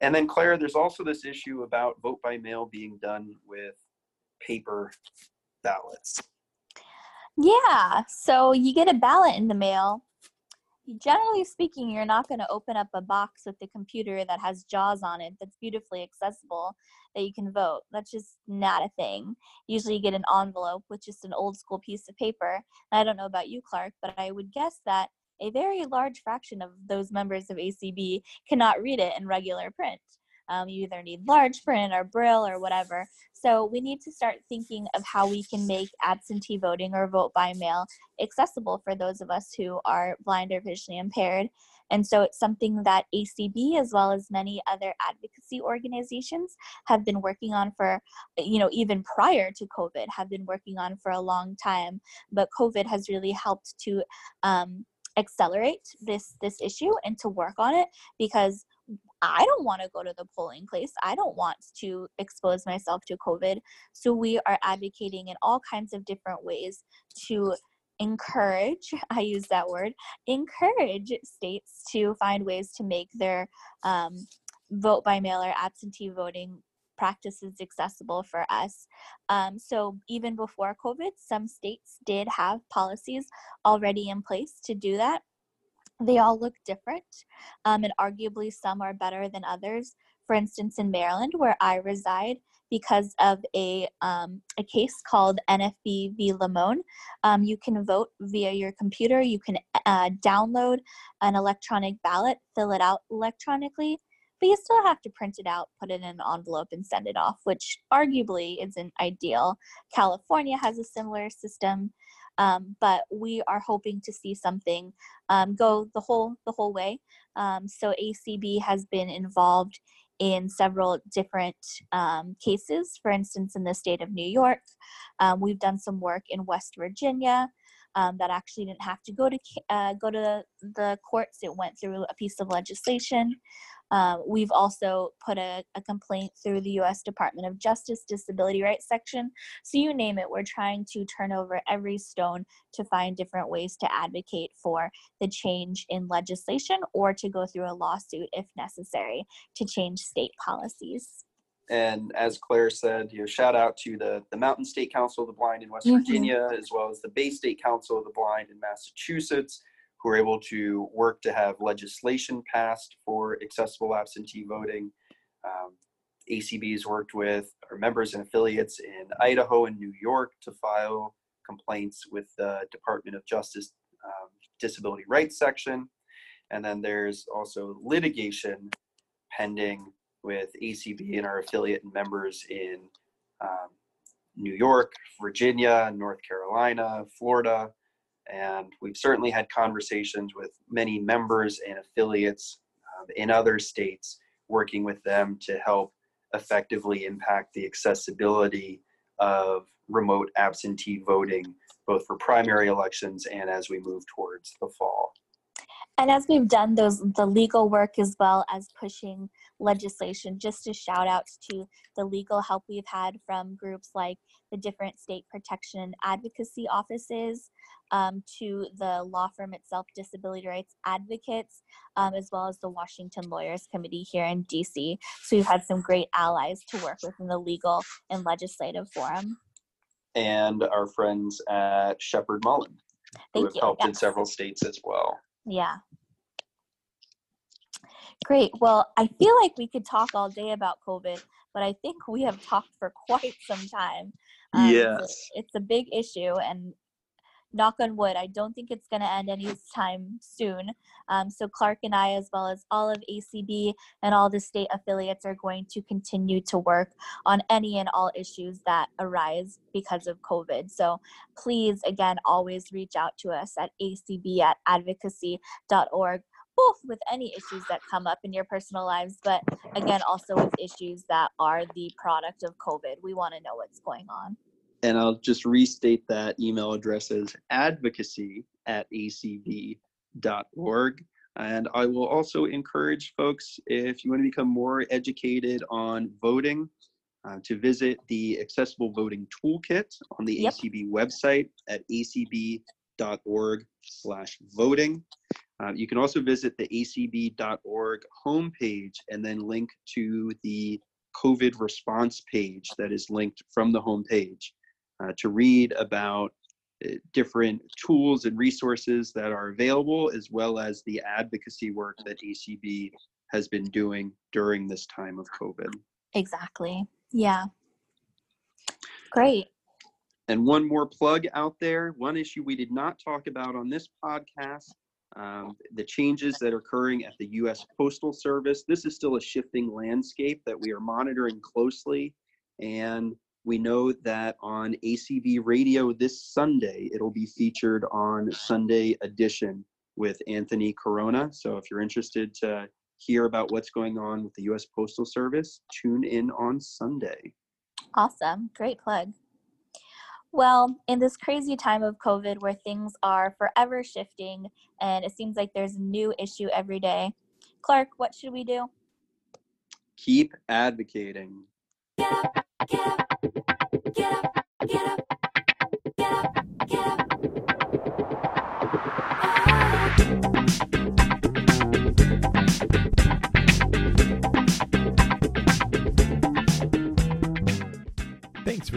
Speaker 3: And then, Claire, there's also this issue about vote by mail being done with paper ballots.
Speaker 2: Yeah. So you get a ballot in the mail. Generally speaking, you're not going to open up a box with the computer that has JAWS on it that's beautifully accessible that you can vote. That's just not a thing. Usually you get an envelope with just an old school piece of paper. I don't know about you, Clark, but I would guess that a very large fraction of those members of ACB cannot read it in regular print. Um, you either need large print or braille or whatever. So we need to start thinking of how we can make absentee voting or vote by mail accessible for those of us who are blind or visually impaired. And so it's something that ACB, as well as many other advocacy organizations, have been working on for, you know, even prior to COVID, have been working on for a long time. But COVID has really helped to um, accelerate this this issue and to work on it because I don't want to go to the polling place. I don't want to expose myself to COVID. So we are advocating in all kinds of different ways to encourage, [laughs] I use that word, encourage states to find ways to make their um, vote by mail or absentee voting practices accessible for us. Um, so even before COVID, some states did have policies already in place to do that. They all look different, um, and arguably some are better than others. For instance, in Maryland, where I reside, because of a, um, a case called NFB v. Lamone. Um, you can vote via your computer. You can uh, download an electronic ballot, fill it out electronically, but you still have to print it out, put it in an envelope, and send it off, which arguably isn't ideal. California has a similar system. Um, but we are hoping to see something um, go the whole the whole way. Um, so ACB has been involved in several different um, cases. For instance, in the state of New York, um, we've done some work in West Virginia. Um, that actually didn't have to go to uh, go to the courts. It went through a piece of legislation. Um, we've also put a, a, complaint through the U.S. Department of Justice Disability Rights Section. So you name it, we're trying to turn over every stone to find different ways to advocate for the change in legislation or to go through a lawsuit if necessary to change state policies.
Speaker 3: And as Claire said, you know, shout out to the, the Mountain State Council of the Blind in West
Speaker 2: Mhm.
Speaker 3: Virginia, as well as the Bay State Council of the Blind in Massachusetts, who are able to work to have legislation passed for accessible absentee voting. Um, ACB has worked with our members and affiliates in Idaho and New York to file complaints with the Department of Justice um, Disability Rights Section. And then there's also litigation pending with ACB and our affiliate and members in um, New York, Virginia, North Carolina, Florida, and we've certainly had conversations with many members and affiliates um, in other states, working with them to help effectively impact the accessibility of remote absentee voting, both for primary elections and as we move towards the fall.
Speaker 2: And as we've done those the legal work as well as pushing legislation, just a shout out to the legal help we've had from groups like the different state protection and advocacy offices, um, to the law firm itself, Disability Rights Advocates, um, as well as the Washington Lawyers Committee here in DC. So we've had some great allies to work with in the legal and legislative forum.
Speaker 3: And our friends at Sheppard Mullin, who
Speaker 2: Thank
Speaker 3: have
Speaker 2: you.
Speaker 3: helped in several states as well.
Speaker 2: Yeah. Great. Well, I feel like we could talk all day about COVID, but I think we have talked for quite some time. Um, it's a-
Speaker 3: Yes.
Speaker 2: It's a big issue, and knock on wood, I don't think it's going to end anytime soon. Um, so, Clark and I, as well as all of ACB and all the state affiliates, are going to continue to work on any and all issues that arise because of COVID. So, please, again, always reach out to us at acb at advocacy.org, both with any issues that come up in your personal lives, but again, also with issues that are the product of COVID. We want to know what's going on.
Speaker 3: And I'll just restate that email address as advocacy at acb.org. And I will also encourage folks, if you want to become more educated on voting, uh, to visit the Accessible Voting Toolkit on the
Speaker 2: Yep.
Speaker 3: ACB website at acb.org slash voting. Uh, you can also visit the acb.org homepage and then link to the COVID response page that is linked from the homepage uh, to read about uh, different tools and resources that are available, as well as the advocacy work that ACB has been doing during this time of COVID.
Speaker 2: Exactly. Yeah. Great.
Speaker 3: And one more plug out there one issue we did not talk about on this podcast um, the changes that are occurring at the U.S. Postal Service. This is still a shifting landscape that we are monitoring closely. And we know that on ACB radio this Sunday, it'll be featured on Sunday Edition with Anthony Corona. So if you're interested to hear about what's going on with the U.S. Postal Service, tune in on Sunday.
Speaker 2: Awesome. Great plug. Well, in this crazy time of COVID where things are forever shifting and it seems like there's a new issue every day, Clark, what should we do?
Speaker 3: Keep advocating.
Speaker 1: Thanks